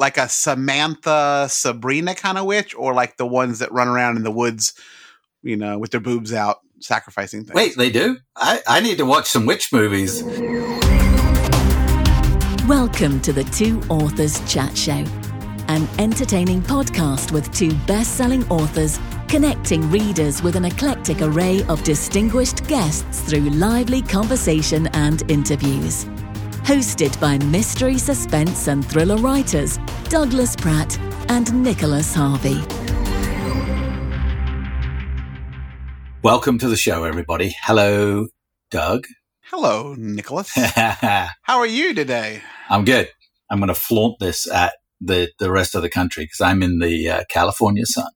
like a Samantha Sabrina kind of witch, or like the ones that run around in the woods, you know, with their boobs out, sacrificing things? Wait, they do? I, I need to watch some witch movies. Welcome to the Two Authors Chat Show, an entertaining podcast with two best selling authors connecting readers with an eclectic array of distinguished guests through lively conversation and interviews. Hosted by mystery, suspense, and thriller writers Douglas Pratt and Nicholas Harvey. Welcome to the show, everybody. Hello, Doug. Hello, Nicholas. How are you today? I'm good. I'm going to flaunt this at the, the rest of the country because I'm in the uh, California sun.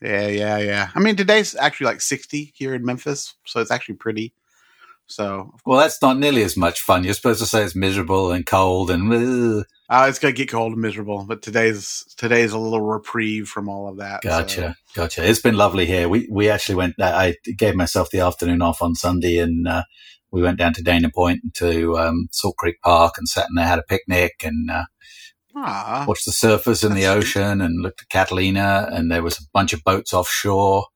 Yeah, yeah, yeah. I mean, today's actually like 60 here in Memphis, so it's actually pretty. So, Well, that's not nearly as much fun. You're supposed to say it's miserable and cold and uh, it's gonna get cold and miserable, but today's today's a little reprieve from all of that. so- Gotcha, gotcha. It's been lovely here. We we actually went. I gave myself the afternoon off on Sunday, and uh, we went down to Dana Point to um, Salt Creek Park and sat in there, had a picnic, and uh, Aw. watched the surfers in the ocean, and looked at Catalina. And there was a bunch of boats offshore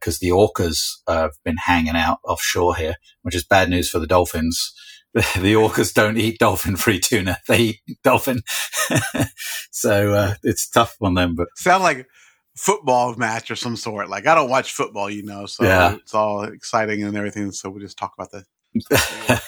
because the orcas uh, have been hanging out offshore here, which is bad news for the dolphins. The orcas don't eat dolphin-free tuna; they eat dolphin, so uh, it's tough on them. But sound like football match or some sort. Like I don't watch football, you know, so Yeah. it's all exciting and everything. So we just talk about the.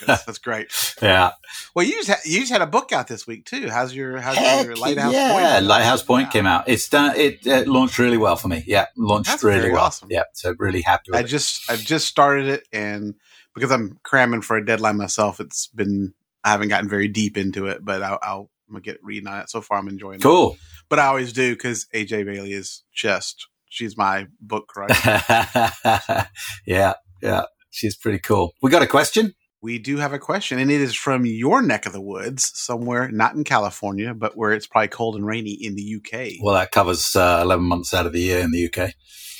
That's, great. yeah, Well, you just had, you just had a book out this week too. How's your how's Heck, your Lighthouse yeah, Point? Yeah, Lighthouse Point came out. It's done. It launched really well for me. Yeah, launched That's really well. awesome. Yeah, so really happy with I it. just I've just started it, and because I'm cramming for a deadline myself, it's been I haven't gotten very deep into it, but I'll, I'll I'm gonna get reading on it. So far, I'm enjoying it. Cool. But I always do because AJ Bailey is just she's my book right. yeah, yeah, she's pretty cool. We got a question. we do have a question, and it is from your neck of the woods, somewhere not in California, but where it's probably cold and rainy in the UK. Well, that covers uh, eleven months out of the year in the UK.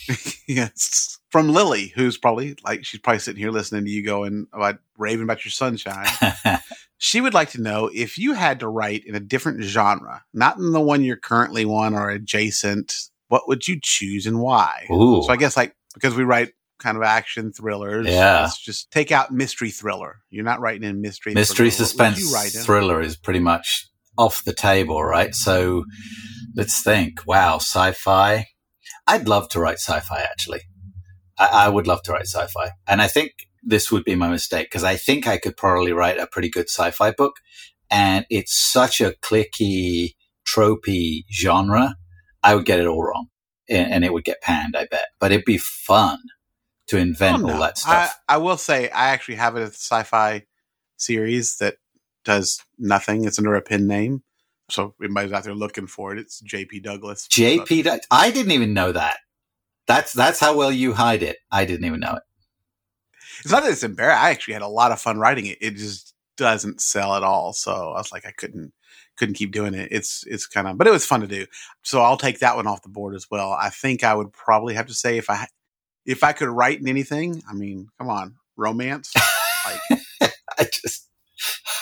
yes, from Lily, who's probably like she's probably sitting here listening to you going about raving about your sunshine. She would like to know if you had to write in a different genre, not in the one you're currently on or adjacent, what would you choose and why? Ooh, So I guess like because we write kind of action thrillers, Yeah. let's just take out mystery thriller. You're not writing in mystery mystery thriller. What would you suspense thriller is pretty much off the table, right? So let's think. Wow, sci-fi. I'd love to write sci-fi. Actually, I, I would love to write sci-fi, and I think this would be my mistake because I think I could probably write a pretty good sci-fi book, and it's such a clicky, tropey genre. I would get it all wrong, and, and it would get panned. I bet, but it'd be fun to invent all that stuff. I, I will say I actually have a sci-fi series that does nothing. It's under a pen name. So everybody's out there looking for it. It's JP Douglas. JP, I didn't even know that. That's that's how well you hide it. I didn't even know it. It's not that it's embarrassing. I actually had a lot of fun writing it. It just doesn't sell at all. So I was like, I couldn't couldn't keep doing it. It's it's kind of, but it was fun to do. So I'll take that one off the board as well. I think I would probably have to say if I if I could write in anything. I mean, come on, romance. Like, I just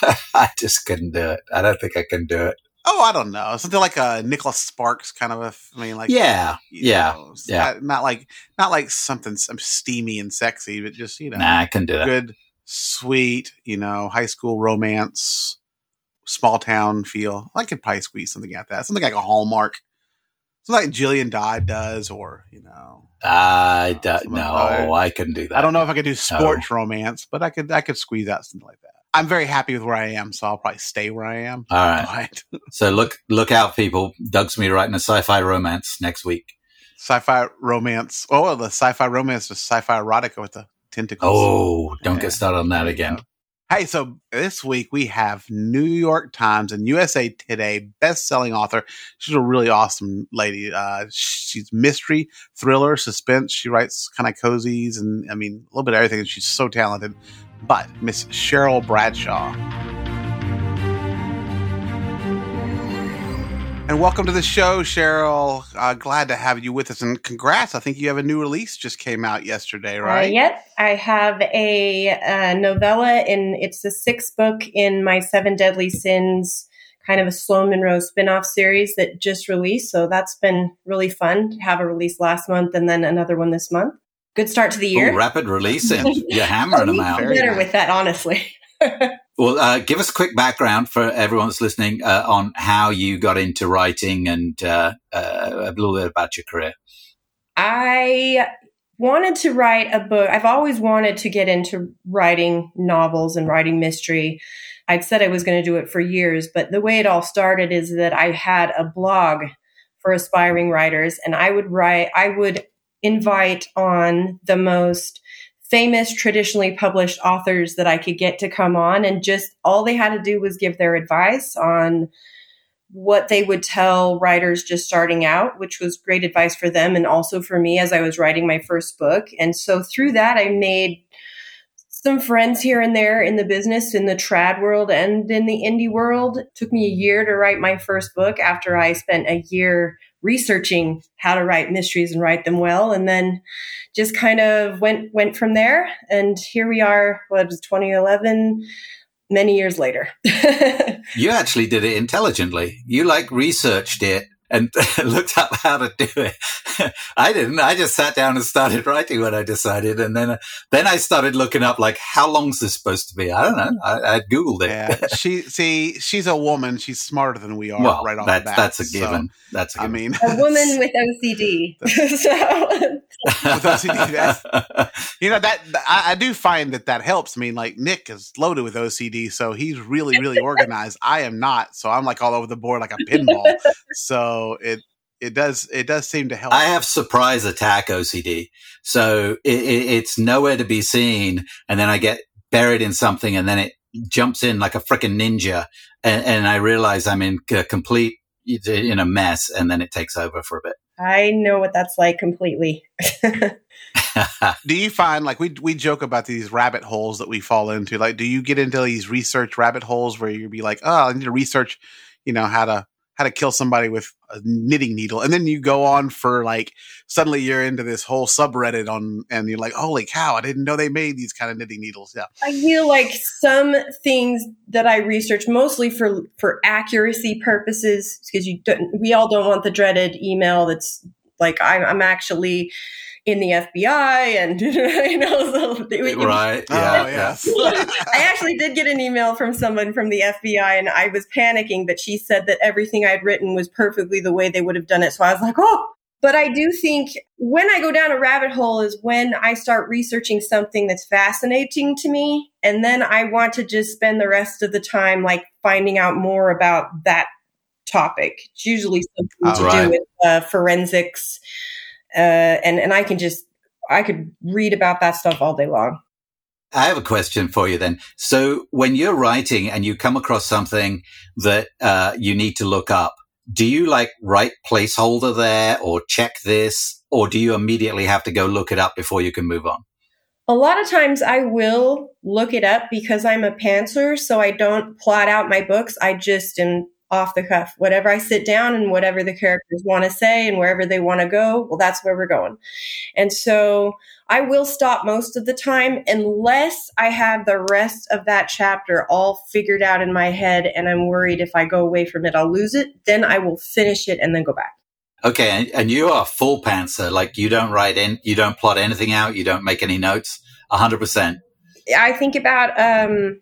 I just couldn't do it. I don't think I can do it. oh, I don't know, something like a Nicholas Sparks kind of a. I mean, like yeah, yeah, know, yeah. uh, not like not like something some steamy and sexy, but just you know, nah, I couldn't do that. good, sweet, you know, high school romance, small town feel. I could probably squeeze something out that. Something like a Hallmark. Like Jillian Dodd does, or, you know. I uh, don't something no, like- I couldn't do that. I don't know if I could do sports romance, but I could I could squeeze out something like that. I'm very happy with where I am, so I'll probably stay where I am. All right. So look look out, people. Doug's gonna be writing a sci-fi romance next week. sci-fi romance. Oh, the sci-fi romance is sci-fi erotica with the tentacles. Oh, don't Yeah. get started on that again. Hey, so this week we have New York Times and USA Today best-selling author. She's a really awesome lady. Uh, she's mystery, thriller, suspense. She writes kind of cozies and I mean a little bit of everything. She's so talented. But Miss Cheryl Bradshaw. And welcome to the show, Cheryl. Uh, glad to have you with us, and congrats! I think you have a new release just came out yesterday, Uh, right? yep, I have a, uh novella, and it's the sixth book in my Seven Deadly Sins kind of a Sloane Monroe spin-off series that just released. So that's been really fun to have a release last month and then another one this month. Good start to the year. Ooh, rapid releasing. You're hammering them out. Better nice. with that, honestly. well, uh, give us a quick background for everyone that's listening uh, on how you got into writing and uh, uh a little bit about your career. I wanted to write a book. I've always wanted to get into writing novels and writing mystery. I'd said I was going to do it for years, but the way it all started is that I had a blog for aspiring writers and I would write, I would invite on the most famous traditionally published authors that I could get to come on and just all they had to do was give their advice on what they would tell writers just starting out, which was great advice for them and also for me as I was writing my first book. And so through that, I made some friends here and there in the business, in the trad world and in the indie world. It took me a year to write my first book after I spent a year researching how to write mysteries and write them well. And then just kind of went, went from there. And here we are, what was 2011? many years later. you actually did it intelligently. You like researched it and looked up how to do it. I didn't. I just sat down and started writing what I decided, and then uh, then I started looking up like how long's this supposed to be? I don't know. I, I googled it. Yeah, she see she's a woman. She's smarter than we are. Well, right off that's, the bat. That's a given. So, that's a given. I mean, a woman with OCD. so. with OCD, you know that I, I, do find that that helps. I mean, like Nick is loaded with OCD, so he's really really organized. I am not, so I'm like all over the board like a pinball. So it it does it does seem to help. I have surprise attack OCD, so it, it, it's nowhere to be seen, and then I get buried in something, and then it jumps in like a freaking ninja, and, and I realize I'm in a complete in a mess, and then it takes over for a bit. I know what that's like completely. do you find like we we joke about these rabbit holes that we fall into? Like, do you get into these research rabbit holes where you'd be like, oh, I need to research, you know, how to how to kill somebody with a knitting needle. And then you go on for like, suddenly you're into this whole subreddit on, and you're like, holy cow, I didn't know they made these kind of knitting needles. Yeah. I feel like some things that I research mostly for, for accuracy purposes, because you don't, we all don't want the dreaded email that's like, I'm, I'm actually, in the FBI and you know so it, right oh, yeah, yes. I actually did get an email from someone from the FBI and I was panicking but she said that everything I'd written was perfectly the way they would have done it so I was like oh but I do think when I go down a rabbit hole is when I start researching something that's fascinating to me and then I want to just spend the rest of the time like finding out more about that topic it's usually something to right. do with uh, forensics uh, and and I can just I could read about that stuff all day long. I have a question for you then. So when you're writing and you come across something that uh, you need to look up, do you like write placeholder there or check this, or do you immediately have to go look it up before you can move on? A lot of times I will look it up because I'm a pantser, so I don't plot out my books. I just am off the cuff. Whatever I sit down and whatever the characters want to say and wherever they want to go, well, that's where we're going. And so I will stop most of the time unless I have the rest of that chapter all figured out in my head and I'm worried if I go away from it, I'll lose it. Then I will finish it and then go back. Okay. And, and you are full pantser. Like you don't write in, you don't plot anything out. You don't make any notes. A hundred percent. I think about, um,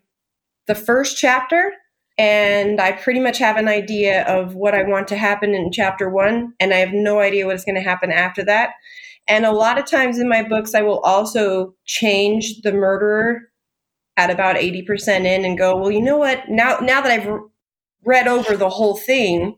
the first chapter and I pretty much have an idea of what I want to happen in chapter one, and I have no idea what is going to happen after that. And a lot of times in my books, I will also change the murderer at about 80% in and go, well, you know what? Now, now that I've read over the whole thing,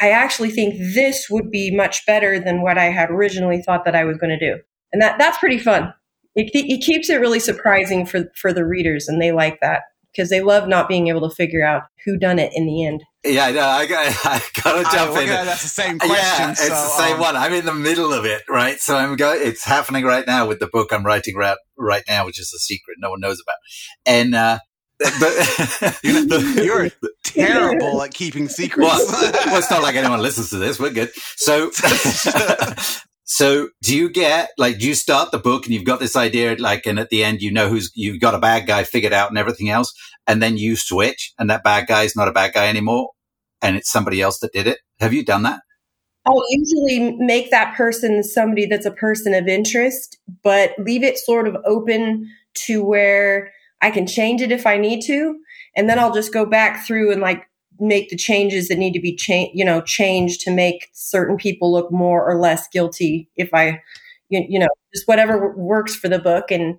I actually think this would be much better than what I had originally thought that I was going to do. And that, that's pretty fun. It, it keeps it really surprising for, for the readers, and they like that because they love not being able to figure out who done it in the end. Yeah, no, I, got, I gotta jump I, in. that's the same question. Yeah, it's so, the same um, one. I'm in the middle of it, right? So I'm going. It's happening right now with the book I'm writing right, right now, which is a secret no one knows about. And uh, but you're, terrible at keeping secrets. Well, well, it's not like anyone listens to this. We're good. So, so do you get like do you start the book and you've got this idea like and at the end you know who's you've got a bad guy figured out and everything else and then you switch and that bad guy is not a bad guy anymore and it's somebody else that did it? Have you done that? I'll usually make that person somebody that's a person of interest, but leave it sort of open to where I can change it if I need to. And then mm-hmm. I'll just go back through and like make the changes that need to be changed, you know, changed to make certain people look more or less guilty if I, you, you know, just whatever works for the book. And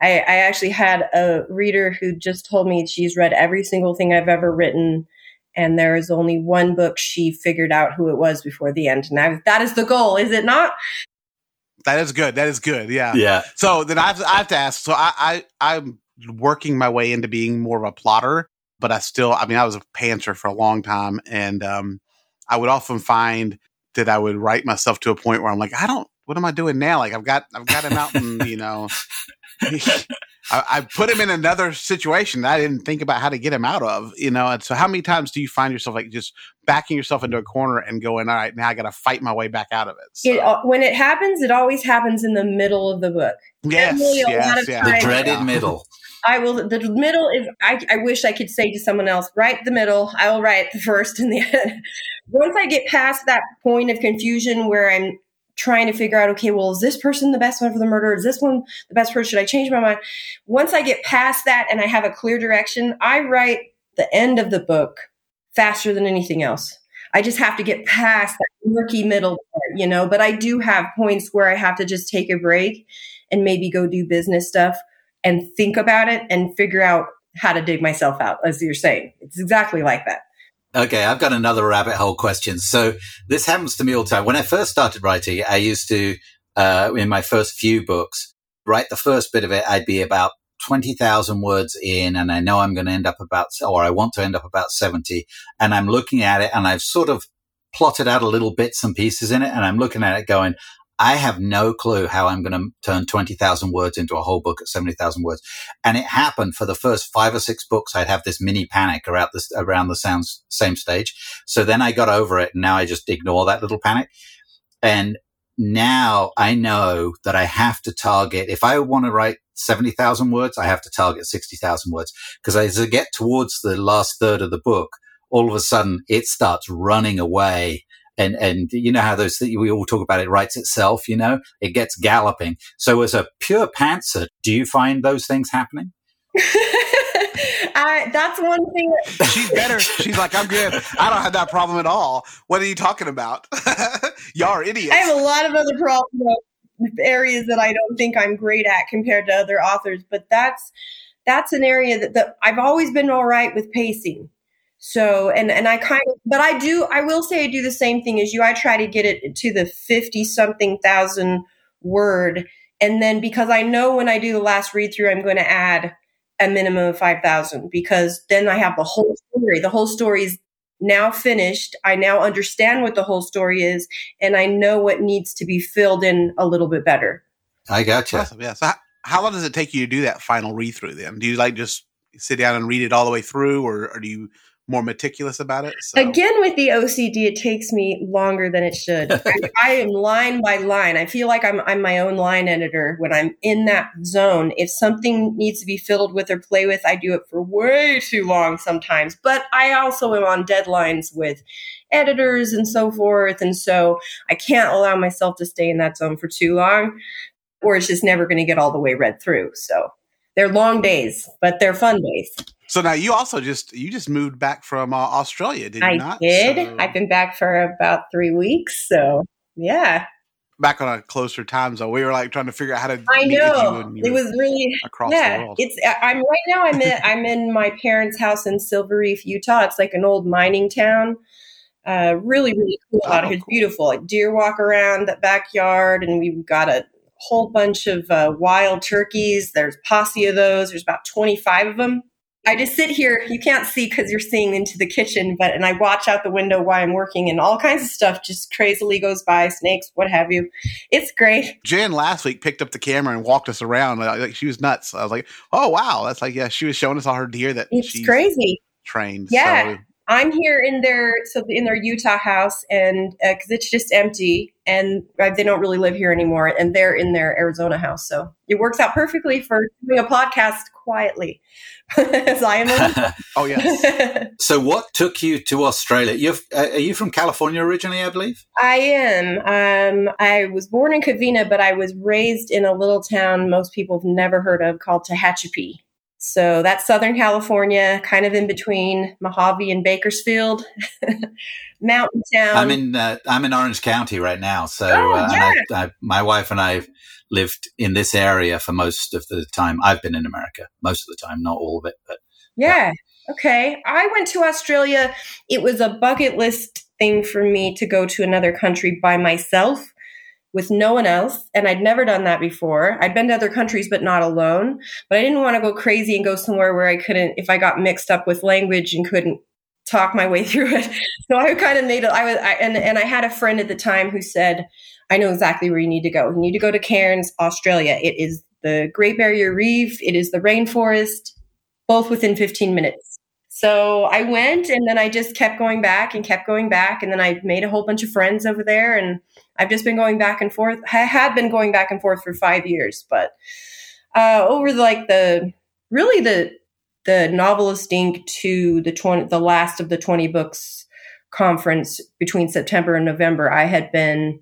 I, I actually had a reader who just told me she's read every single thing I've ever written and there is only one book she figured out who it was before the end. And I, that is the goal, is it not? That is good. That is good. Yeah. Yeah. So then I have, I have to ask. So I, I I'm working my way into being more of a plotter, but I still, I mean, I was a pantser for a long time, and um, I would often find that I would write myself to a point where I'm like, I don't. What am I doing now? Like I've got I've got him out in you know I, I, put him in another situation that I didn't think about how to get him out of, you know. And so, how many times do you find yourself like just backing yourself into a corner and going, "All right, now I got to fight my way back out of it." So. it when it happens, it always happens in the middle of the book. Yes, yes, yeah. the dreaded middle. I will. The middle is. I, I wish I could say to someone else, write the middle. I will write the first and the end. Once I get past that point of confusion where I'm trying to figure out, okay, well, is this person the best one for the murder? Is this one the best person? Should I change my mind? Once I get past that and I have a clear direction, I write the end of the book faster than anything else. I just have to get past that murky middle part, you know, but I do have points where I have to just take a break and maybe go do business stuff and think about it and figure out how to dig myself out, as you're saying. It's exactly like that. Okay, I've got another rabbit hole question. So this happens to me all the time. When I first started writing, I used to, uh, in my first few books, write the first bit of it. I'd be about 20,000 words in and I know I'm going to end up about, or I want to end up about 70. And I'm looking at it and I've sort of plotted out a little bits and pieces in it. And I'm looking at it going, I have no clue how I'm going to turn 20,000 words into a whole book at 70,000 words. And it happened for the first five or six books. I'd have this mini panic around this, around the sounds, same stage. So then I got over it and now I just ignore that little panic. And now I know that I have to target, if I want to write 70,000 words, I have to target 60,000 words. Because as I get towards the last third of the book, all of a sudden it starts running away and and you know how those we all talk about it writes itself you know it gets galloping so as a pure pantser do you find those things happening I, that's one thing. That- She's better. She's like, I'm good. I don't have that problem at all. What are you talking about? Y'all are idiots. I have a lot of other problems, areas that I don't think I'm great at compared to other authors, but that's that's an area that, that I've always been all right with pacing. So, and, and I kind of, but I do, I will say I do the same thing as you. I try to get it to the 50 something thousand word. And then because I know when I do the last read through, I'm going to add a minimum of 5,000 because then I have the whole story. The whole story is now finished. I now understand what the whole story is and I know what needs to be filled in a little bit better. I gotcha. Awesome. Yeah. So how, how long does it take you to do that final read through then? Do you like just sit down and read it all the way through or, or do you more meticulous about it. So. Again, with the OCD, it takes me longer than it should. I, I, am line by line. I feel like I'm I'm my own line editor when I'm in that zone. If something needs to be filled with or play with, I do it for way too long sometimes. But I also am on deadlines with editors and so forth, and so I can't allow myself to stay in that zone for too long, or it's just never going to get all the way read through. So they're long days, but they're fun days. So now you also just you just moved back from uh, Australia, did you I not? did. So, I've been back for about three weeks. So yeah. Back on a closer time zone, we were like trying to figure out how to. I know it was really across yeah. the world. It's I'm right now. I'm in I'm in my parents' house in Silver Reef, Utah. It's like an old mining town. Uh, really, really cool Oh, out here. It's cool. beautiful. Like deer walk around the backyard, and we've got a whole bunch of uh, wild turkeys. There's posse of those. There's about 25 of them. I just sit here. You can't see because you're seeing into the kitchen, but and I watch out the window while I'm working, and all kinds of stuff just crazily goes by, snakes, what have you. It's great. Jen last week picked up the camera and walked us around. Like, like, she was nuts. I was like, "Oh wow, that's like yeah." She was showing us all her deer that It's she's crazy. trained. Yeah. So, I'm here in their so in their Utah house, and because it's just empty, and uh, they don't really live here anymore, and they're in their Arizona house, so it works out perfectly for doing a podcast quietly, as I am. oh yes. so, what took you to Australia? You're, uh, are you from California originally? I believe. I am. Um, I was born in Covina, but I was raised in a little town most people have never heard of called Tehachapi. So that's Southern California, kind of in between Mojave and Bakersfield, mountain town. I'm in uh, I'm in Orange County right now. So oh, uh, yeah. I, I, my wife and I lived in this area for most of the time. I've been in America most of the time, not all of it, but yeah. yeah. Okay. I went to Australia. It was a bucket list thing for me to go to another country by myself with no one else. And I'd never done that before. I'd been to other countries, but not alone. But I didn't want to go crazy and go somewhere where I couldn't, if I got mixed up with language and couldn't talk my way through it. So I kind of made it, I was, I, and, and I had a friend at the time who said, I know exactly where you need to go. You need to go to Cairns, Australia. It is the Great Barrier Reef. It is the rainforest, both within 15 minutes. So I went and then I just kept going back and kept going back. And then I made a whole bunch of friends over there. And I've just been going back and forth. I had been going back and forth for five years, but uh, over like the really the the novelist Inc. to the 20, the last of the 20 books conference between September and November, I had been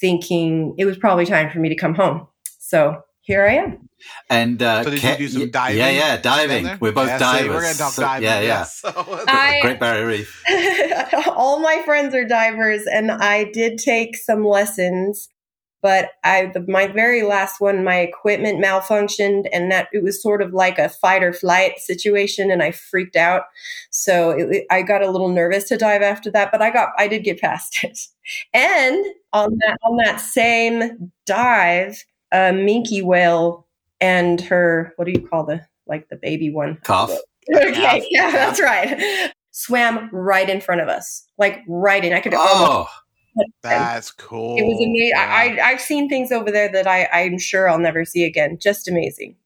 thinking it was probably time for me to come home. So here I am. And uh, so did you do some diving? Yeah, yeah, diving. We're both yeah, divers. we're going to talk so, diving. Yeah, yeah. So. I, Great Barrier Reef. all my friends are divers, and I did take some lessons. But I, the, my very last one, my equipment malfunctioned, and that it was sort of like a fight or flight situation, and I freaked out. So it, I got a little nervous to dive after that, but I got, I did get past it. And on that, on that same dive, a minke whale and her what do you call the like the baby one? Calf okay yeah that's right. Swam right in front of us like right in i could oh that's cool it was amazing I, I i've seen things over there that i i'm sure i'll never see again just amazing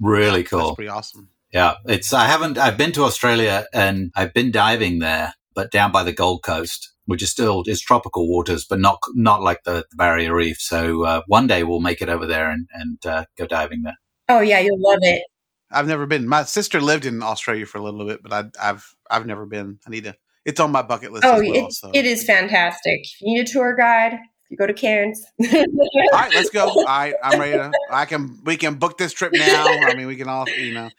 really cool that's pretty awesome yeah it's i haven't i've been to australia and i've been diving there but down by the gold coast which is still is tropical waters, but not not like the, the Barrier Reef. So uh, one day we'll make it over there and and uh, go diving there. Oh yeah, you'll love it. I've never been. My sister lived in Australia for a little bit, but I, have I've never been. I need to. It's on my bucket list. Oh, well, so. it is fantastic. If you need a tour guide, you go to Cairns. all right, let's go. All right, I'm ready to. I can. We can book this trip now. I mean, we can all. You know.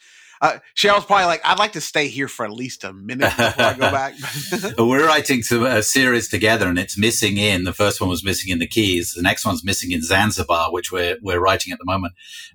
Uh, Cheryl's probably like, I'd like to stay here for at least a minute before I go back. We're writing to a series together, and it's missing in. The first one was missing in the Keys. The next one's missing in Zanzibar, which we're we're writing at the moment.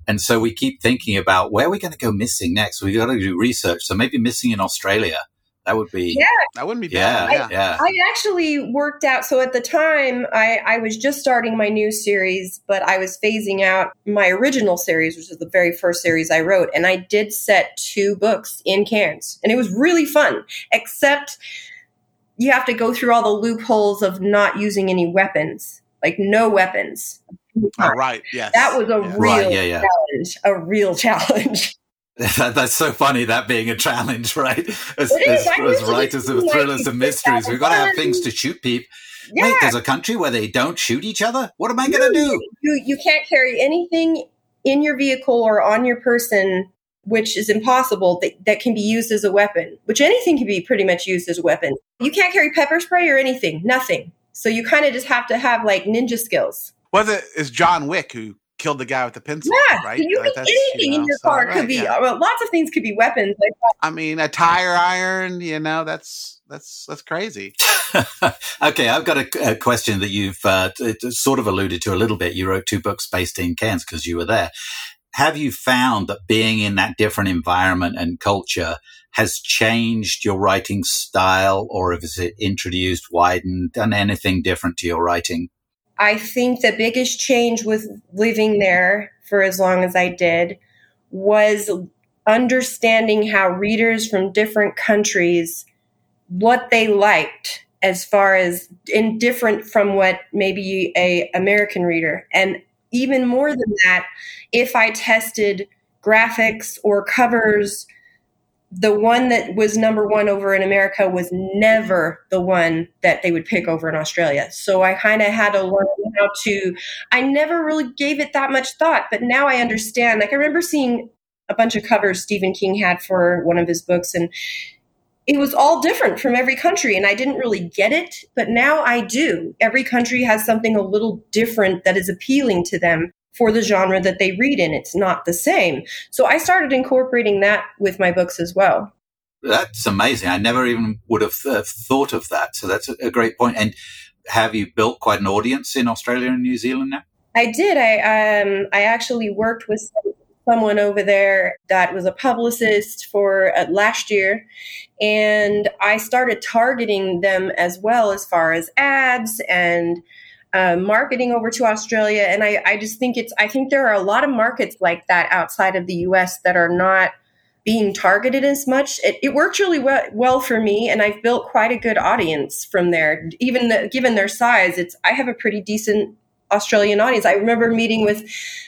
And so we keep thinking about where we're going to go missing next. We've got to do research. So maybe missing in Australia that would be yeah. That wouldn't be bad. Yeah, I, yeah. I actually worked out. So at the time, I, I was just starting my new series, but I was phasing out my original series, which is the very first series I wrote, and I did set two books in Cairns, and it was really fun. Except you have to go through all the loopholes of not using any weapons, like no weapons. Oh, right. Yes. That was a yeah. real right, yeah, yeah. challenge. A real challenge. That, that's so funny that being a challenge, right? As, as, as writers of thrillers and mysteries, we've got to have things to shoot people. Yeah. Wait, there's a country where they don't shoot each other? What am I going to do? You, you can't carry anything in your vehicle or on your person, which is impossible, that, that can be used as a weapon, which anything can be pretty much used as a weapon. You can't carry pepper spray or anything, nothing. So you kind of just have to have like ninja skills. Was it is John Wick who killed the guy with the pencil. Yeah, right. You like anything you know, in your so, car right, could be. Yeah. Well, lots of things could be weapons. I mean, a tire iron. You know, that's that's that's crazy. okay, I've got a, a question that you've uh, sort of alluded to a little bit. You wrote two books based in Cairns because you were there. Have you found that being in that different environment and culture has changed your writing style, or has it introduced, widened, done anything different to your writing? I think the biggest change with living there for as long as I did was understanding how readers from different countries what they liked as far as indifferent from what maybe a American reader. And even more than that if I tested graphics or covers the one that was number one over in America was never the one that they would pick over in Australia. So I kind of had to learn how to, I never really gave it that much thought, but now I understand. Like I remember seeing a bunch of covers Stephen King had for one of his books, and it was all different from every country. And I didn't really get it, but now I do. Every country has something a little different that is appealing to them for the genre that they read in. It's not the same. So I started incorporating that with my books as well. That's amazing. I never even would have th- thought of that. So that's a, great point. And have you built quite an audience in Australia and New Zealand now? I did. I um I actually worked with someone over there that was a publicist for uh, last year and I started targeting them as well as far as ads and uh, marketing over to Australia. And I, I just think it's, I think there are a lot of markets like that outside of the US that are not being targeted as much. It, it worked really well, well, for me, and I've built quite a good audience from there. Even the, given their size, it's I have a pretty decent Australian audience. I remember meeting with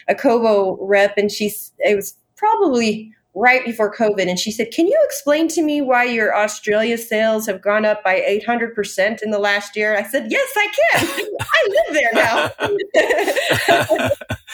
a Kobo rep, and she's it was probably right before COVID, and she said, "Can you explain to me why your Australia sales have gone up by eight hundred percent in the last year?" I said, "Yes, I can. I live there now."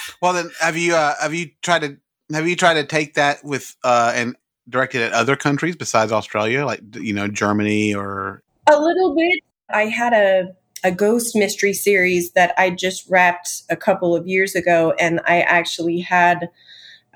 well, then, have you uh, have you tried to have you tried to take that with uh, and directed at other countries besides Australia, like you know Germany or a little bit? I had a a ghost mystery series that I just wrapped a couple of years ago, and I actually had.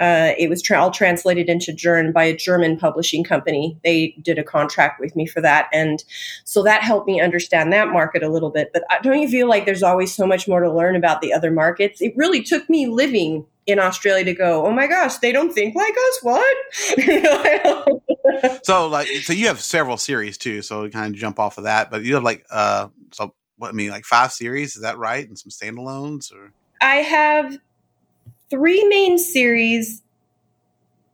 Uh, it was tra- all translated into German by a German publishing company. They did a contract with me for that, and so that helped me understand that market a little bit. But don't you feel like there's always so much more to learn about the other markets? It really took me living in Australia to go, oh my gosh, they don't think like us. What? so like, so you have several series too. So kind of jump off of that, but you have like, uh, so what I mean, like five series. Is that right? And some standalones or? I have three main series,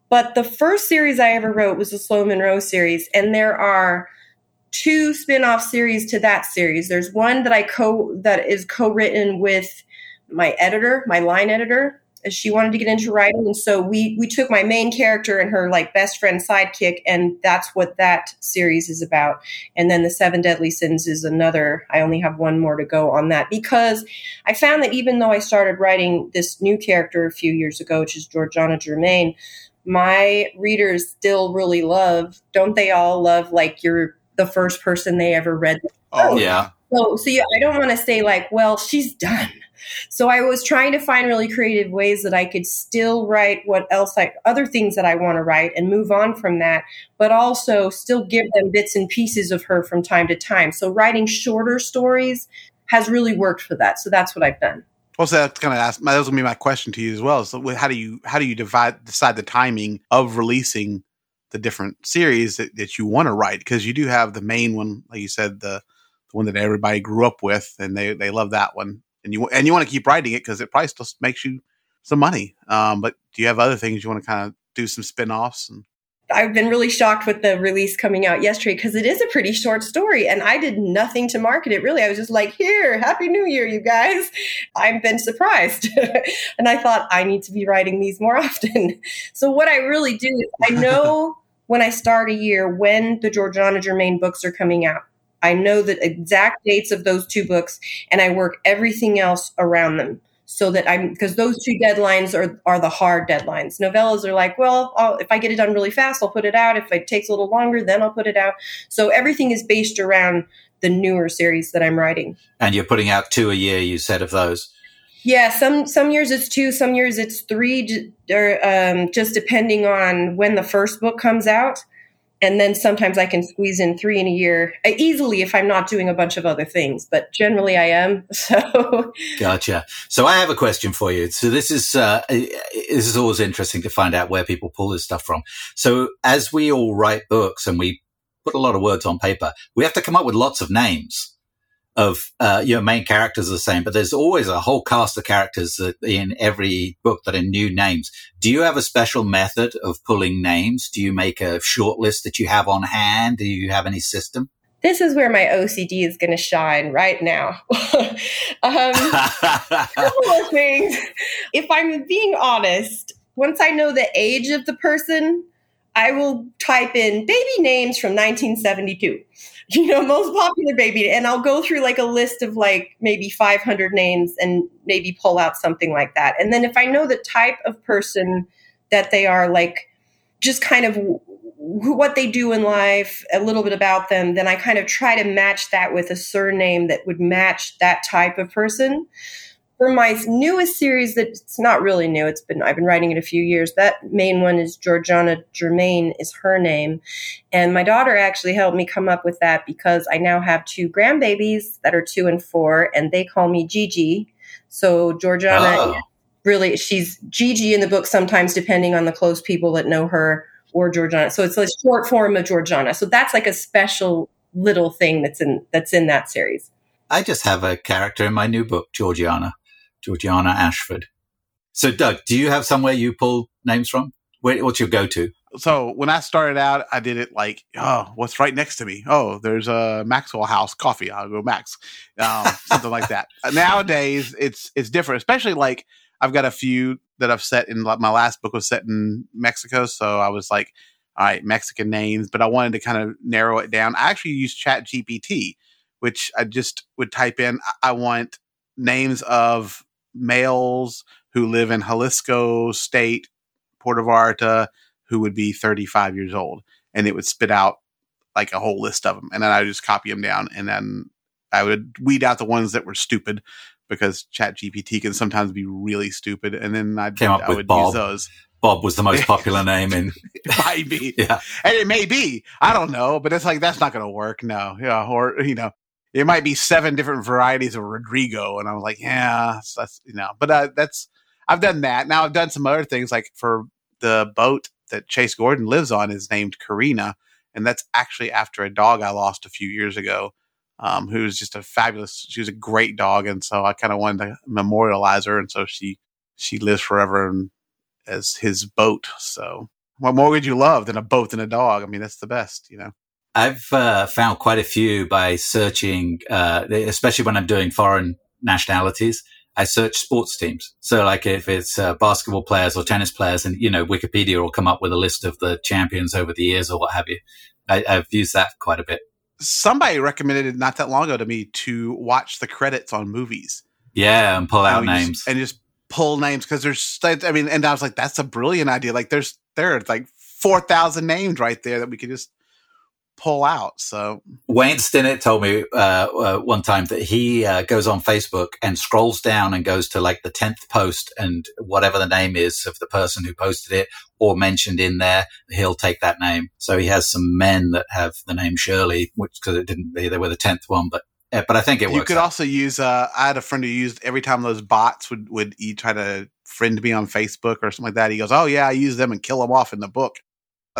but the first series I ever wrote was the Sloane Monroe series, and there are two spin-off series to that series. There's one that I co that is co-written with my editor, my line editor, she wanted to get into writing. And so we we took my main character and her like best friend sidekick and that's what that series is about. And then the seven deadly sins is another i only have one more to go on that because i found that even though i started writing this new character a few years ago which is georgiana germain my readers still really love don't they all love like you're the first person they ever read oh yeah. So so yeah i don't want to say like well she's done so I was trying to find really creative ways that I could still write what else I other things that I want to write and move on from that, but also still give them bits and pieces of her from time to time. So writing shorter stories has really worked for that. So that's what I've done. Well, so that's kind of ask. That was gonna be my question to you as well. So, how do you how do you divide decide the timing of releasing the different series that, that you want to write? Because you do have the main one, like you said, the the one that everybody grew up with, and they they love that one and you and you want to keep writing it because it probably still makes you some money. Um, but do you have other things you want to kind of do some spin-offs and I've been really shocked with the release coming out yesterday because it is a pretty short story and I did nothing to market it really. I was just like, here, happy new year, you guys. I've been surprised. and I thought I need to be writing these more often. so what I really do is I know when I start a year when the Georgiana Germain books are coming out. I know the exact dates of those two books and I work everything else around them so that I'm because those two deadlines are are the hard deadlines. Novellas are like, well, I'll, if I get it done really fast, I'll put it out. If it takes a little longer, then I'll put it out. So everything is based around the newer series that I'm writing. And you're putting out two a year. You said of those. Yeah, some some years it's two, some years it's three, or um, just depending on when the first book comes out and then sometimes I can squeeze in three in a year uh, easily if I'm not doing a bunch of other things. But generally, I am. So, gotcha. So, I have a question for you. So, this is uh, this is always interesting to find out where people pull this stuff from. So, as we all write books and we put a lot of words on paper, we have to come up with lots of names of uh, your main characters are the same, but there's always a whole cast of characters in every book that are new names. Do you have a special method of pulling names? Do you make a short list that you have on hand? Do you have any system? This is where my OCD is going to shine right now. um, couple things. If I'm being honest, once I know the age of the person, I will type in baby names from 1972. You know, most popular baby. And I'll go through like a list of like maybe 500 names and maybe pull out something like that. And then if I know the type of person that they are like just kind of what they do in life, a little bit about them, then I kind of try to match that with a surname that would match that type of person. For my newest series, that's not really new. It's been I've been writing it a few years. That main one is Georgiana Germain is her name, and my daughter actually helped me come up with that because I now have two grandbabies that are two and four, and they call me Gigi. So Georgiana, oh. really, she's Gigi in the book sometimes, depending on the close people that know her or Georgiana. So it's a short form of Georgiana. So that's like a special little thing that's in that's in that series. I just have a character in my new book, Georgiana, Georgiana Ashford. So, Doug, do you have somewhere you pull names from? Where, what's your go-to? So when I started out, I did it like, oh, what's right next to me? Oh, there's a Maxwell House coffee. I'll go Max, um, something like that. Nowadays, it's it's different, especially like I've got a few that I've set in like my last book was set in Mexico. So I was like, all right, Mexican names, but I wanted to kind of narrow it down. I actually used Chat GPT, which I just would type in, I want names of males who live in Jalisco State, Puerto Vallarta, who would be 35 years old. And it would spit out like a whole list of them. And then I would just copy them down. And then I would weed out the ones that were stupid because Chat GPT can sometimes be really stupid. And then I'd, Came up I with would Bob. use those. Bob was the most popular name in. might be. Yeah. And it may be. I don't know. But it's like, that's not going to work. No. Yeah. Or, you know, it might be seven different varieties of Rodrigo. And I was like, yeah, that's, you know, but uh, that's, I've done that. Now I've done some other things like for the boat that Chase Gordon lives on is named Karina. And that's actually after a dog I lost a few years ago um, who was just a fabulous. She was a great dog, and so I kind of wanted to memorialize her, and so she she lives forever and as his boat. So, what more would you love than a boat and a dog? I mean, that's the best, you know. I've uh, found quite a few by searching, uh, especially when I'm doing foreign nationalities. I search sports teams. So, like if it's uh, basketball players or tennis players, and you know, Wikipedia will come up with a list of the champions over the years or what have you. I, I've used that quite a bit somebody recommended it not that long ago to me to watch the credits on movies. Yeah, and pull out and names just, and just pull names because there's. I mean, and I was like, that's a brilliant idea. Like, there's there are like four thousand names right there that we could just pull out. So Wayne Stinnett told me uh, uh, one time that he uh, goes on Facebook and scrolls down and goes to like the tenth post and whatever the name is of the person who posted it or mentioned in there, he'll take that name. So he has some men that have the name Shirley, which because it didn't they were the tenth one, but. But I think it works. You could out. also use. Uh, I had a friend who used every time those bots would would he try to friend me on Facebook or something like that. He goes, "Oh yeah, I use them and kill them off in the book."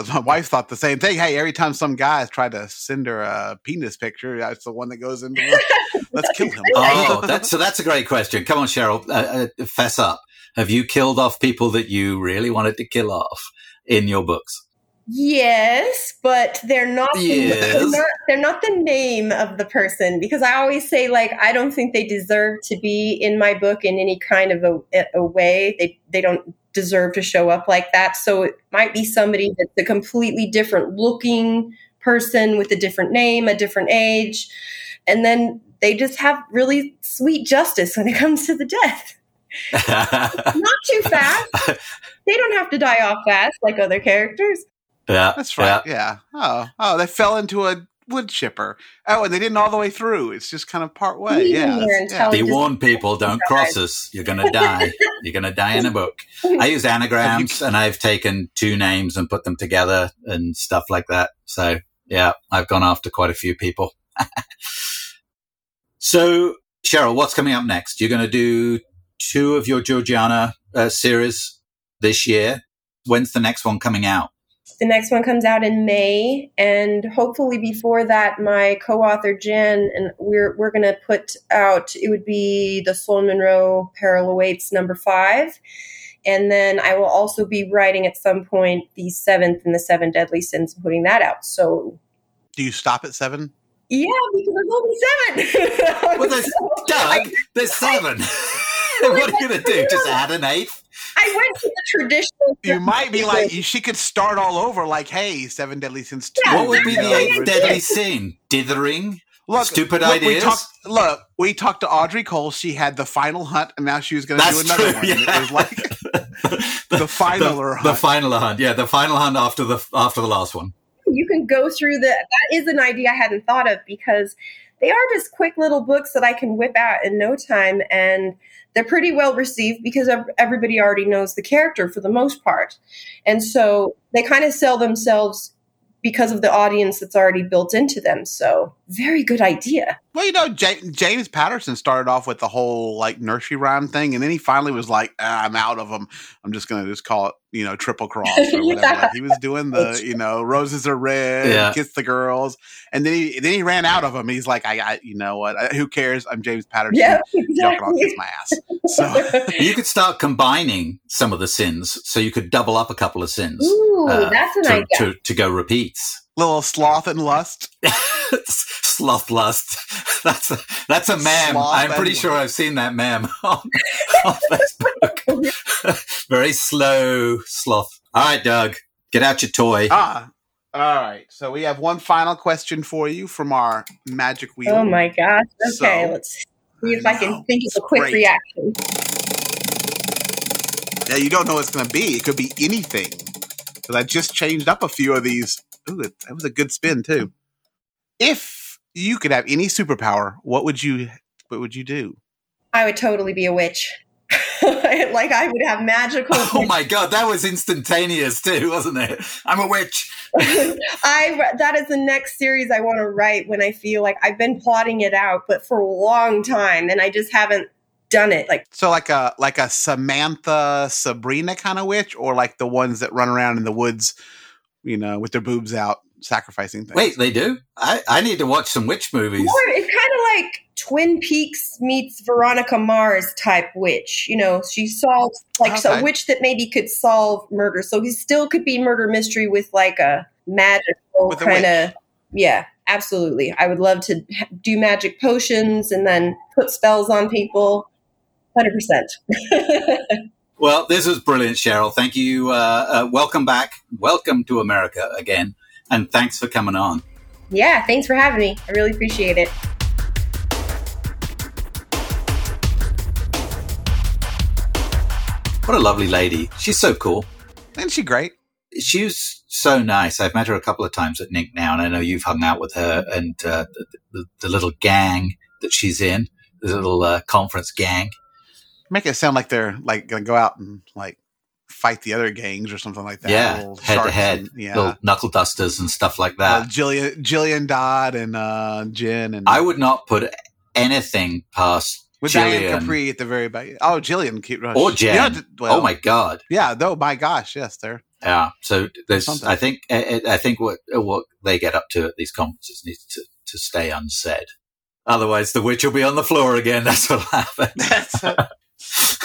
My wife thought the same thing. Hey, every time some guy tried to send her a penis picture, that's the one that goes into. The, let's kill him. oh, that's, so that's a great question. Come on, Cheryl, uh, uh, fess up. Have you killed off people that you really wanted to kill off in your books? Yes, but they're not, yes. the, they're not they're not the name of the person because I always say like I don't think they deserve to be in my book in any kind of a, a way. They they don't deserve to show up like that. So it might be somebody that's a completely different looking person with a different name, a different age, and then they just have really sweet justice when it comes to the death. Not too fast. They don't have to die off fast like other characters. Yeah, that's right. Yeah. yeah. Oh, oh, they fell into a wood chipper. Oh, and they didn't all the way through. It's just kind of part way. Yeah. yeah. Be warned, people, don't cross us. You're going to die. You're going to die in a book. I use anagrams and I've taken two names and put them together and stuff like that. So yeah, I've gone after quite a few people. so Cheryl, what's coming up next? You're going to do two of your Georgiana uh, series this year. When's the next one coming out? The next one comes out in May, and hopefully before that, my co-author Jen and we're we're going to put out. It would be the Sloane Monroe Peril Awaits number five, and then I will also be writing at some point the seventh and the seven deadly sins, putting that out. So, do you stop at seven? Yeah, because there's only seven. well, there's Doug. There's seven. what are you going to do? Just add an eighth? I went to the traditional. You might be like, she could start all over, like, hey, seven deadly sins. Yeah, what would be the eighth deadly sin? Dithering Look, Stupid look, We ideas? talked, look, we talked to Audrey Cole. She had the final hunt, and now she was going to do another true, one. yeah. It was like the final the, hunt. the final hunt. Yeah, the final hunt after the after the last one. you can go through the that is an idea I hadn't thought of because they are just quick little books that I can whip out in no time and they're pretty well received because everybody already knows the character for the most part. And so they kind of sell themselves because of the audience that's already built into them. So, very good idea. Well, you know, J- James Patterson started off with the whole like nursery rhyme thing, and then he finally was like, ah, "I'm out of them. I'm just going to just call it, you know, triple cross or whatever." Yeah. Like, he was doing the, you know, roses are red, Yeah. kiss the girls, and then he then he ran out of them. He's like, "I, I you know what? I, who cares? I'm James Patterson. Yeah, Jumping on kiss my ass." So You could start combining some of the sins, so you could double up a couple of sins Ooh, uh, that's an to, idea. to to go repeats. Little sloth and lust. Sloth lust. That's a, that's a mem. Sloth I'm pretty and sure I've seen that mem on, on Facebook. Very slow sloth. All right, Doug, get out your toy. Ah, all right. So we have one final question for you from our magic wheel. Oh my gosh. Okay, So- let's see if I, I can think of a quick great. reaction. Yeah, you don't know what it's going to be. It could be anything. Because I just changed up a few of these. Ooh, it, that was a good spin too. If you could have any superpower, what would you? What would you do? I would totally be a witch. like I would have magical. Oh my god, that was instantaneous too, wasn't it? I'm a witch. I that is the next series I want to write when I feel like I've been plotting it out, but for a long time, and I just haven't done it. Like So like a like a Samantha Sabrina kind of witch, or like the ones that run around in the woods, you know, with their boobs out, sacrificing things. Wait, they do? I, I need to watch some witch movies. more, it's kind of like Twin Peaks meets Veronica Mars type witch. You know, she solves like so a witch that maybe could solve murder. So he still could be murder mystery with like a magical kind of yeah. Absolutely, I would love to do magic potions and then put spells on people. Hundred percent. Well, this was brilliant, Cheryl. Thank you. Uh, uh, welcome back. Welcome to America again. And thanks for coming on. Yeah, thanks for having me. I really appreciate it. What a lovely lady. She's so cool. Isn't she great? She's so nice. I've met her a couple of times at Nick now, and I know you've hung out with her and uh, the, the, the little gang that she's in, the little uh, conference gang. Make it sound like they're like gonna go out and like fight the other gangs or something like that. yeah, head to head, and- yeah. little knuckle dusters and stuff like Uh, that. Jillian Jillian Dodd and uh, Jen and I would not put anything past with Diane Jillian. Capri at the very back. Oh, Jillian keep Or Jen. well, oh my god! yeah. Though my gosh, yes, they're Yeah. So there's, Something. I think, I I think what what they get up to at these conferences needs to to stay unsaid. Otherwise, the witch will be on the floor again. That's what'll happen. that's uh,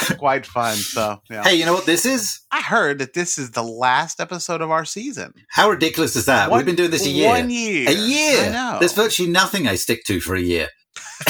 quite fun. So yeah, hey, you know what this is? I heard that this is the last episode of our season. How ridiculous is that? One- We've been doing this a year. One year. A year. I know. There's virtually nothing I stick to for a year.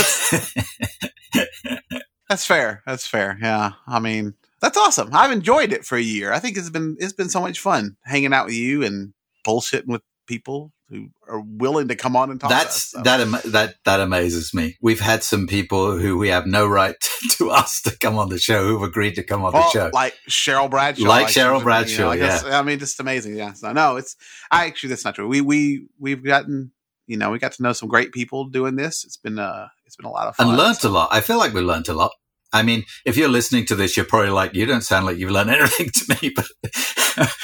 That's fair. That's fair. Yeah. I mean, that's awesome. I've enjoyed it for a year. I think it's been it's been so much fun hanging out with you and bullshitting with people who are willing to come on and talk. That's us, so. that ama- that that amazes me. We've had some people who we have no right to us to come on the show who've agreed to come on the show. like Cheryl Bradshaw, Like Cheryl she's- Bradshaw, like that's- I mean, just amazing. Yeah. So no, it's I actually that's not true. We we we've gotten you know we got to know some great people doing this. It's been uh it's been a lot of fun. and learnt So- a lot. I feel like we learnt a lot. I mean, if you're listening to this, you're probably like, you don't sound like you've learned anything to me, but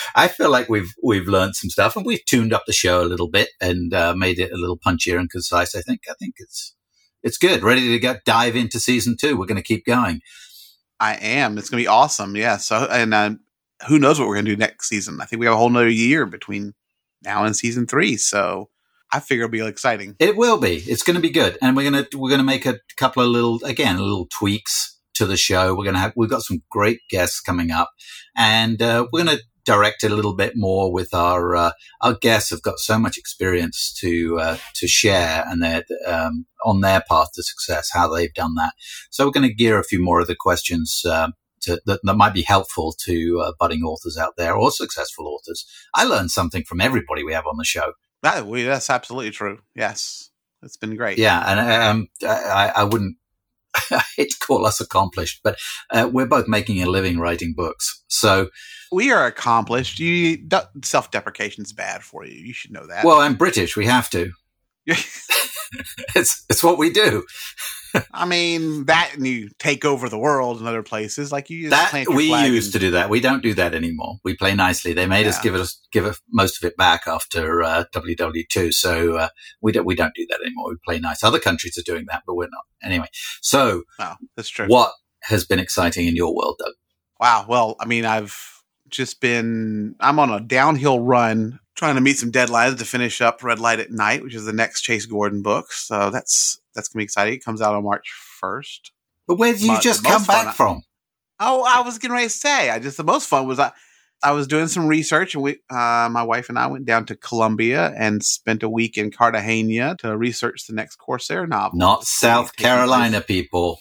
I feel like we've we've learned some stuff and we've tuned up the show a little bit and uh, made it a little punchier and concise. I think I think it's it's good. Ready to go dive into season two. We're going to keep going. I am. It's gonna be awesome. Yeah. So and uh, who knows what we're gonna do next season? I think we have a whole nother year between now and season three. So I figure it'll be exciting. It will be. It's going to be good, and we're gonna we're gonna make a couple of little again little tweaks to the show. We're gonna have we've got some great guests coming up, and uh, we're gonna direct it a little bit more with our uh, our guests have got so much experience to uh, to share, and they're um, on their path to success, how they've done that. So we're going to gear a few more of the questions. Um, to, that, that might be helpful to uh, budding authors out there or successful authors. I learned something from everybody we have on the show. That that's absolutely true. Yes. it's been great. Yeah, and um, I, I wouldn't. I hate to call us accomplished, but uh, we're both making a living writing books. So we are accomplished. You self deprecation is bad for you. You should know that. Well, I'm British. We have to. it's it's what we do. I mean that, and you take over the world in other places. Like you, that we used and, to do that. We don't do that anymore. We play nicely. They made yeah. us give us give us most of it back after uh, WW2. So uh, we don't we don't do that anymore. We play nice. Other countries are doing that, but we're not. Anyway, so oh, that's true. What has been exciting in your world, Doug? Wow. Well, I mean, I've just been I'm on a downhill run trying to meet some deadlines to finish up Red Light at Night, which is the next Chase Gordon book. So that's that's gonna be exciting. It comes out on March first. But where did you just come back from? Oh, I was getting ready to say. I just the most fun was I. I was doing some research, and we, uh, my wife and I, went down to Colombia and spent a week in Cartagena to research the next Corsair novel. Not South Carolina, people.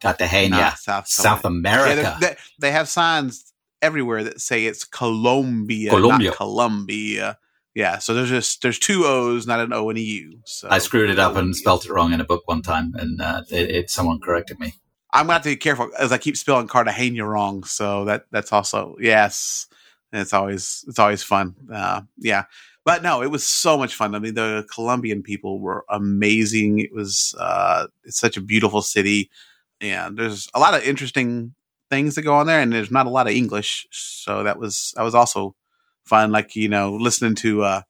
Cartagena, South, South America. Yeah, they, they have signs everywhere that say it's Colombia, Colombia. not Colombia. Yeah, so there's just there's two O's, not an O and a U. So I screwed it up and spelt it wrong in a book one time, and uh, it, it, someone corrected me. I'm gonna have to be careful as I keep spelling Cartagena wrong. So that that's also yes, it's always it's always fun. Uh, yeah, but no, it was so much fun. I mean, the Colombian people were amazing. It was uh, it's such a beautiful city, and there's a lot of interesting things that go on there, and there's not a lot of English, so that was that was also fun. Like you know, listening to uh,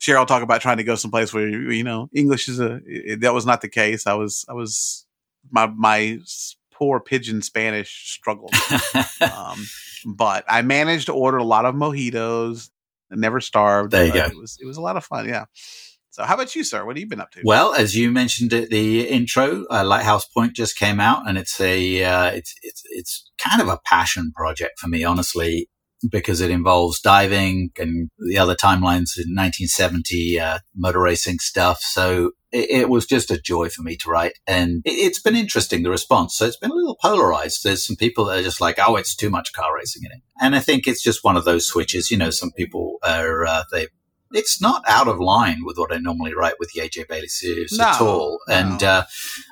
Cheryl talk about trying to go someplace where you know English is a it, that was not the case. I was I was my my poor pidgin Spanish struggled, um, but I managed to order a lot of mojitos. and never starved. There you go. It was it was a lot of fun. Yeah. So, how about you, sir? What have you been up to? Well, as you mentioned at the intro, uh, Lighthouse Point just came out, and it's a uh, it's it's it's kind of a passion project for me, honestly, because it involves diving and the other timelines in 1970 uh, motor racing stuff. So it, was just a joy for me to write, and it, has been interesting the response. So it's been a little polarized. There's some people that are just like, "Oh, it's too much car racing in it," and I think it's just one of those switches. You know, some people are uh, they it's not out of line with what I normally write with the AJ Bailey series no, at all. No. And, uh,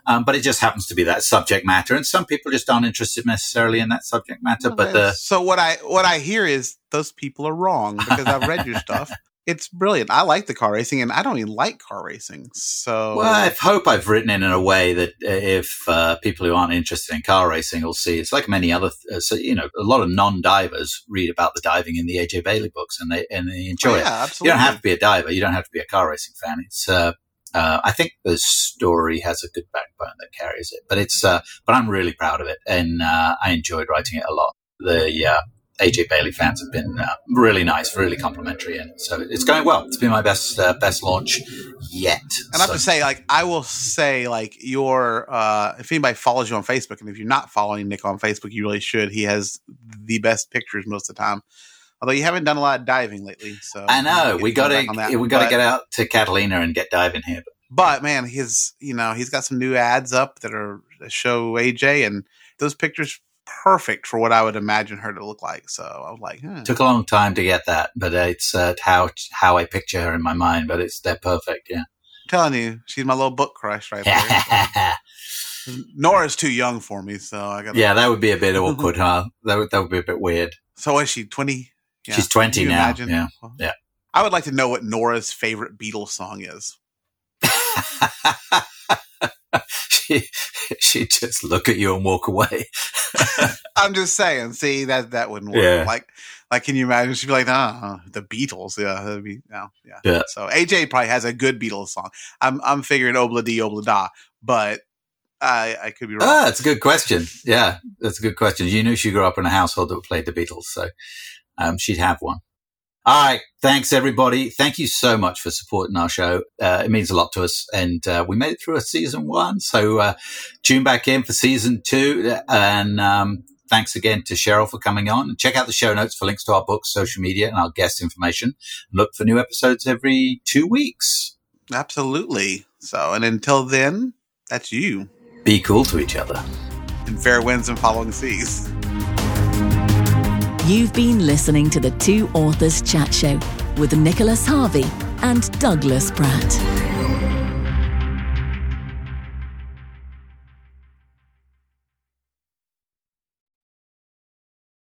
um, but it just happens to be that subject matter. And some people just aren't interested necessarily in that subject matter. But the, so what I, what I hear is those people are wrong because I've read your stuff it's brilliant. I like the car racing, and I don't even like car racing. So, well, I hope I've written it in a way that uh, if uh, people who aren't interested in car racing will see, it's like many other. Uh, so, you know, a lot of non-divers read about the diving in the AJ Bailey books, and they and they enjoy oh, yeah, it. Absolutely. You don't have to be a diver. You don't have to be a car racing fan. It's. Uh, uh, I think the story has a good backbone that carries it, but it's. Uh, but I'm really proud of it, and I enjoyed writing it a lot. The AJ Bailey fans have been uh, really nice, really complimentary, and so it's going well. It's been my best uh, best launch yet. And so. I have to say, like, I will say, like, your uh, if anybody follows you on Facebook, and if you're not following Nick on Facebook, you really should. He has the best pictures most of the time. Although you haven't done a lot of diving lately, so I know we got to we got to get out to Catalina and get diving here. But but man, he's you know he's got some new ads up that are show AJ, and those pictures perfect for what I would imagine her to look like. So I was like, hmm. took a long time to get that, but it's uh, how how I picture her in my mind. But it's they're perfect. Yeah, I'm telling you, she's my little book crush right there. Nora's too young for me, so I got. Yeah, that would be a bit awkward, huh? That would that would be a bit weird. So is she twenty? Yeah. She's twenty now. Imagine? Yeah, well, yeah. I would like to know what Nora's favorite Beatles song is. she she'd just look at you and walk away. I'm just saying. See that that wouldn't work. Yeah. Like like can you imagine? She'd be like, "Ah, the Beatles." Yeah, that'd be no, yeah. yeah. So AJ probably has a good Beatles song. I'm I'm figuring Obla Di Obla Da, but I I could be wrong. Ah, that's a good question. Yeah, that's a good question. You knew she grew up in a household that played the Beatles, so um, she'd have one. All right. Thanks, everybody. Thank you so much for supporting our show. Uh, it means a lot to us. And uh, we made it through a season one. So uh, tune back in for season two. And um, thanks again to Cheryl for coming on. And check out the show notes for links to our books, social media, and our guest information. Look for new episodes every two weeks. Absolutely. So, and until then, that's you. Be cool to each other. And fair winds and following seas. You've been listening to the Two Authors Chat Show with Nicholas Harvey and Douglas Pratt.